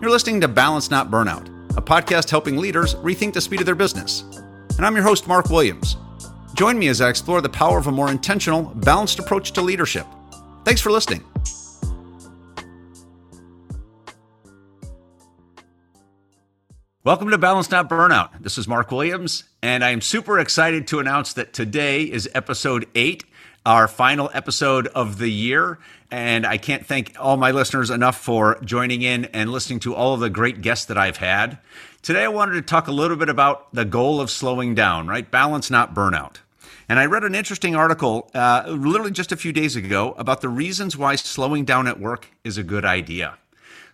You're listening to Balance Not Burnout, a podcast helping leaders rethink the speed of their business. And I'm your host, Mark Williams. Join me as I explore the power of a more intentional, balanced approach to leadership. Thanks for listening. Welcome to Balance Not Burnout. This is Mark Williams, and I am super excited to announce that today is episode eight, our final episode of the year. And I can't thank all my listeners enough for joining in and listening to all of the great guests that I've had. Today, I wanted to talk a little bit about the goal of slowing down, right? Balance, not burnout. And I read an interesting article uh, literally just a few days ago about the reasons why slowing down at work is a good idea.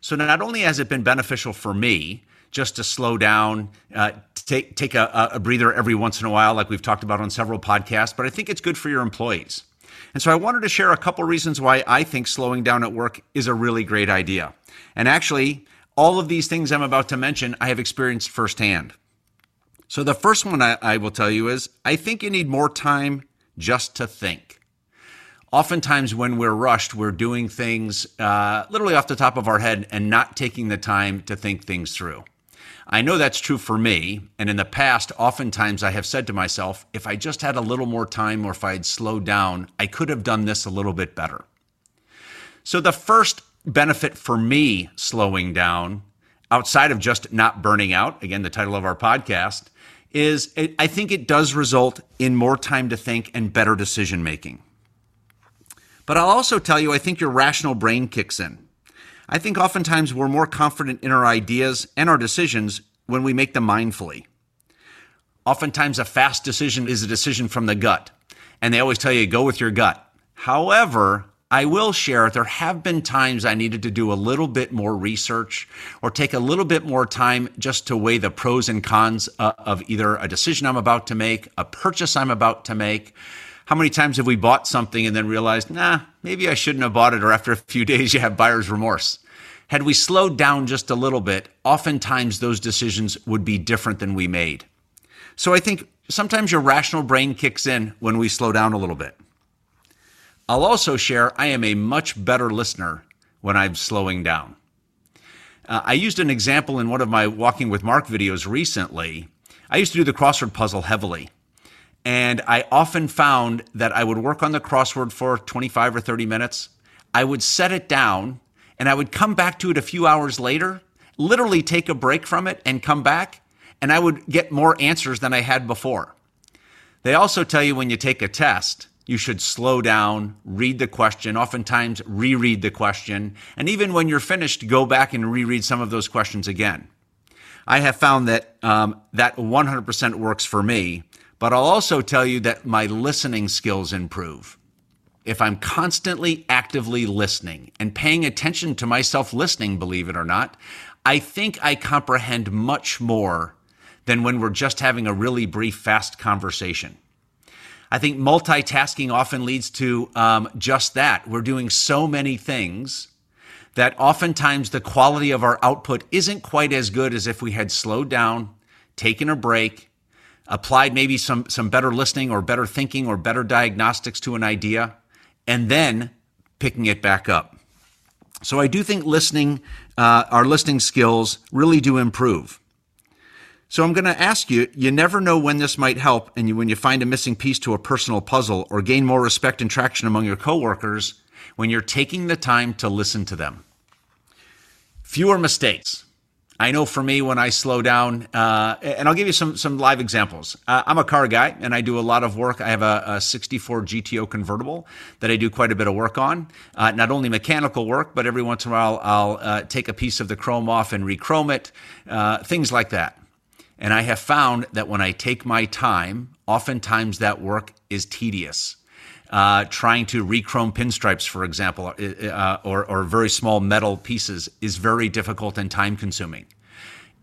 So, not only has it been beneficial for me, just to slow down, uh, take take a, a breather every once in a while, like we've talked about on several podcasts. But I think it's good for your employees. And so I wanted to share a couple reasons why I think slowing down at work is a really great idea. And actually, all of these things I'm about to mention, I have experienced firsthand. So the first one I, I will tell you is I think you need more time just to think oftentimes when we're rushed, we're doing things uh, literally off the top of our head and not taking the time to think things through. I know that's true for me. And in the past, oftentimes I have said to myself, if I just had a little more time or if I had slowed down, I could have done this a little bit better. So the first benefit for me slowing down, outside of just not burning out, again, the title of our podcast, is it, I think it does result in more time to think and better decision making. But I'll also tell you, I think your rational brain kicks in. I think oftentimes we're more confident in our ideas and our decisions when we make them mindfully. Oftentimes, a fast decision is a decision from the gut, and they always tell you go with your gut. However, I will share there have been times I needed to do a little bit more research or take a little bit more time just to weigh the pros and cons uh, of either a decision I'm about to make, a purchase I'm about to make, how many times have we bought something and then realized, nah, maybe I shouldn't have bought it, or after a few days you have buyer's remorse? Had we slowed down just a little bit, oftentimes those decisions would be different than we made. So I think sometimes your rational brain kicks in when we slow down a little bit. I'll also share I am a much better listener when I'm slowing down. Uh, I used an example in one of my Walking with Mark videos recently. I used to do the crossword puzzle heavily. And I often found that I would work on the crossword for 25 or 30 minutes. I would set it down and I would come back to it a few hours later, literally take a break from it and come back, and I would get more answers than I had before. They also tell you when you take a test, you should slow down, read the question, oftentimes reread the question, and even when you're finished, go back and reread some of those questions again. I have found that um, that 100% works for me. But I'll also tell you that my listening skills improve. If I'm constantly actively listening and paying attention to myself listening, believe it or not, I think I comprehend much more than when we're just having a really brief, fast conversation. I think multitasking often leads to um, just that. We're doing so many things that oftentimes the quality of our output isn't quite as good as if we had slowed down, taken a break, applied maybe some, some better listening or better thinking or better diagnostics to an idea, and then picking it back up. So I do think listening, uh, our listening skills really do improve. So I'm going to ask you, you never know when this might help. And you, when you find a missing piece to a personal puzzle or gain more respect and traction among your coworkers, when you're taking the time to listen to them. Fewer mistakes. I know for me, when I slow down, uh, and I'll give you some some live examples. Uh, I'm a car guy, and I do a lot of work. I have a, a 64 GTO convertible that I do quite a bit of work on. Uh, not only mechanical work, but every once in a while, I'll uh, take a piece of the chrome off and rechrome it, uh, things like that. And I have found that when I take my time, oftentimes that work is tedious uh, trying to rechrome pinstripes, for example, uh, or, or very small metal pieces, is very difficult and time consuming.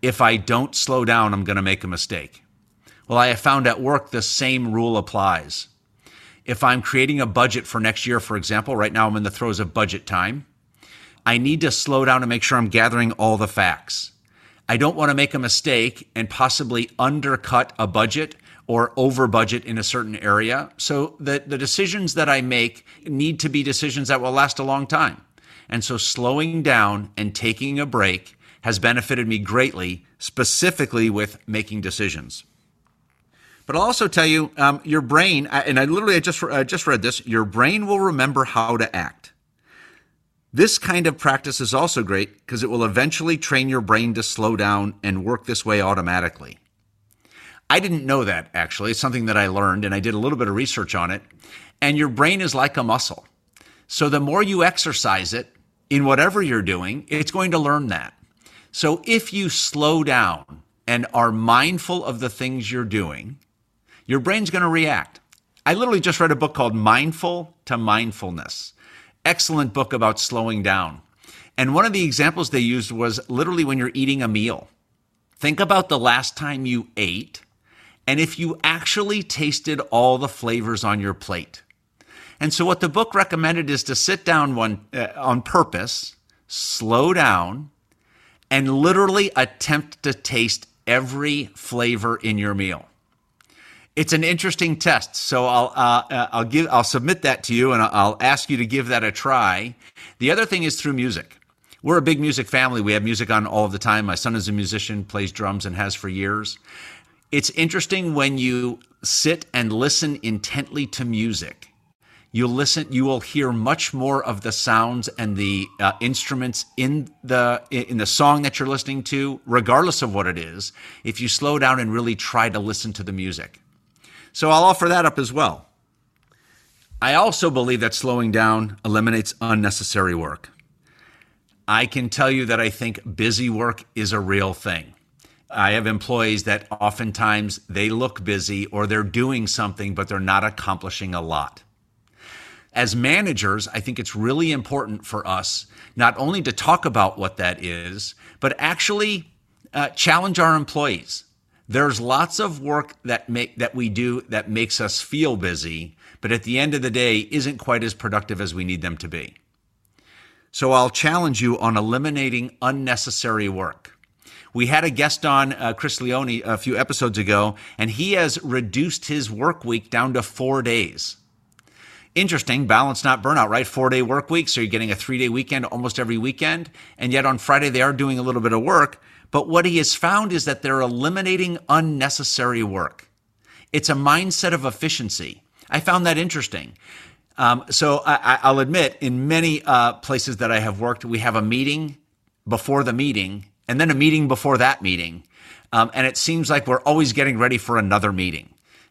If I don't slow down, I'm going to make a mistake. Well, I have found at work the same rule applies. If I'm creating a budget for next year, for example, right now I'm in the throes of budget time, I need to slow down and make sure I'm gathering all the facts. I don't want to make a mistake and possibly undercut a budget or over budget in a certain area. So that the decisions that I make need to be decisions that will last a long time. And so slowing down and taking a break has benefited me greatly, specifically with making decisions. But I'll also tell you, um, your brain, and I literally I just I just read this. Your brain will remember how to act. This kind of practice is also great because it will eventually train your brain to slow down and work this way automatically. I didn't know that actually. It's something that I learned, and I did a little bit of research on it. And your brain is like a muscle. So the more you exercise it in whatever you're doing, it's going to learn that. So if you slow down and are mindful of the things you're doing, your brain's going to react. I literally just read a book called Mindful to Mindfulness. Excellent book about slowing down. And one of the examples they used was literally when you're eating a meal. Think about the last time you ate and if you actually tasted all the flavors on your plate. And so what the book recommended is to sit down one uh, on purpose, slow down, and literally attempt to taste every flavor in your meal. It's an interesting test, so I'll uh, uh, I'll give I'll submit that to you, and I'll ask you to give that a try. The other thing is through music. We're a big music family. We have music on all the time. My son is a musician, plays drums, and has for years. It's interesting when you sit and listen intently to music. You listen. You will hear much more of the sounds and the uh, instruments in the in the song that you're listening to, regardless of what it is. If you slow down and really try to listen to the music. So I'll offer that up as well. I also believe that slowing down eliminates unnecessary work. I can tell you that I think busy work is a real thing. I have employees that oftentimes they look busy or they're doing something, but they're not accomplishing a lot. As managers, I think it's really important for us not only to talk about what that is, but actually uh, challenge our employees. There's lots of work that make that we do that makes us feel busy, but at the end of the day isn't quite as productive as we need them to be. So I'll challenge you on eliminating unnecessary work. We had a guest on, uh, Chris Leone, a few episodes ago, and he has reduced his work week down to four days. Interesting, balance, not burnout, right? Four day work week. So you're getting a three day weekend almost every weekend. And yet on Friday, they are doing a little bit of work. But what he has found is that they're eliminating unnecessary work. It's a mindset of efficiency. I found that interesting. Um, so I, will admit, in many uh, places that I have worked, we have a meeting before the meeting, and then a meeting before that meeting, um, and it seems like we're always getting ready for another meeting.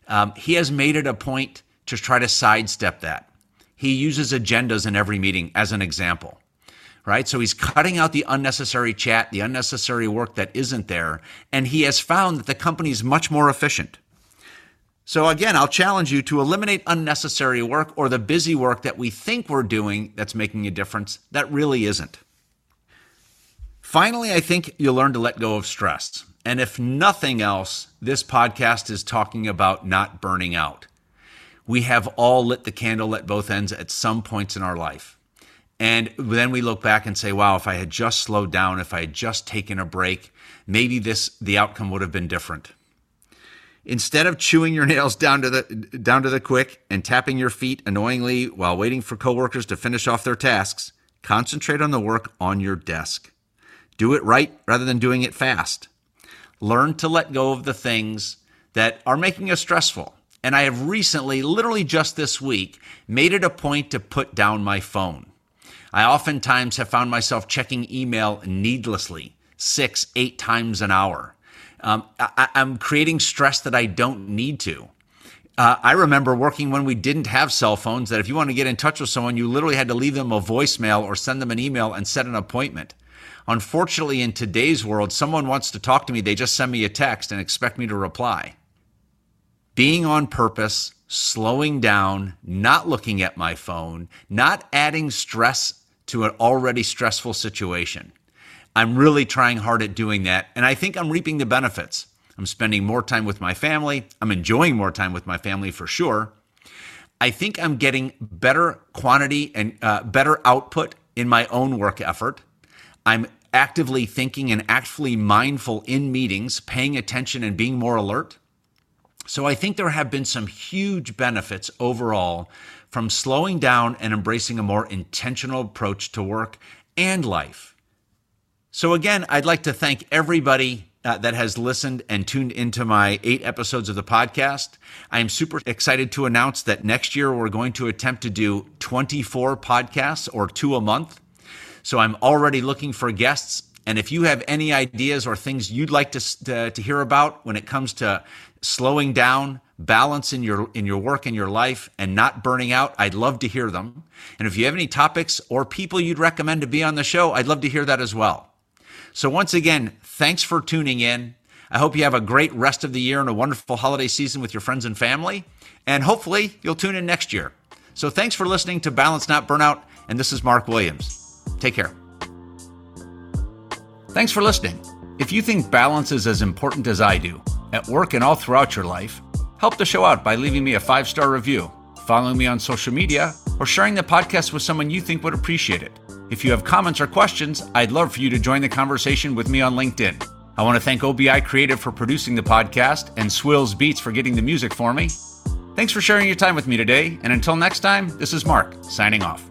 Um, he has made it a point to try to sidestep that. He uses agendas in every meeting as an example right? So he's cutting out the unnecessary chat, the unnecessary work that isn't there. And he has found that the company is much more efficient. So again, I'll challenge you to eliminate unnecessary work or the busy work that we think we're doing that's making a difference that really isn't. Finally, I think you'll learn to let go of stress. And if nothing else, this podcast is talking about not burning out. We have all lit the candle at both ends at some points in our life. And then we look back and say, wow, if I had just slowed down, if I had just taken a break, maybe this the outcome would have been different. Instead of chewing your nails down to the down to the quick and tapping your feet annoyingly while waiting for coworkers to finish off their tasks, concentrate on the work on your desk. Do it right rather than doing it fast. Learn to let go of the things that are making us stressful. And I have recently, literally just this week, made it a point to put down my phone. I oftentimes have found myself checking email needlessly, six, eight times an hour. Um, I, am creating stress that I don't need to. Uh, I remember working when we didn't have cell phones, that if you want to get in touch with someone, you literally had to leave them a voicemail or send them an email and set an appointment. Unfortunately, in today's world, someone wants to talk to me, they just send me a text and expect me to reply. Being on purpose, slowing down, not looking at my phone, not adding stress to an already stressful situation. I'm really trying hard at doing that, and I think I'm reaping the benefits. I'm spending more time with my family. I'm enjoying more time with my family for sure. I think I'm getting better quantity and uh, better output in my own work effort. I'm actively thinking and actively mindful in meetings, paying attention and being more alert. So I think there have been some huge benefits overall from slowing down and embracing a more intentional approach to work and life. So, again, I'd like to thank everybody uh, that has listened and tuned into my eight episodes of the podcast. I am super excited to announce that next year we're going to attempt to do 24 podcasts or two a month. So, I'm already looking for guests. And if you have any ideas or things you'd like to, to, to hear about when it comes to slowing down, balance in your in your work and your life and not burning out i'd love to hear them. And if you have any topics or people you'd recommend to be on the show i'd love to hear that as well. So once again thanks for tuning in. I hope you have a great rest of the year and a wonderful holiday season with your friends and family. And hopefully you'll tune in next year. So thanks for listening to balance not burnout. And this is mark williams take care thanks for listening if you think balance is as important as i do at work and all throughout your life Help the show out by leaving me a five star review, following me on social media, or sharing the podcast with someone you think would appreciate it. If you have comments or questions, I'd love for you to join the conversation with me on LinkedIn. I want to thank OBI Creative for producing the podcast and Swills Beats for getting the music for me. Thanks for sharing your time with me today, and until next time, this is Mark, signing off.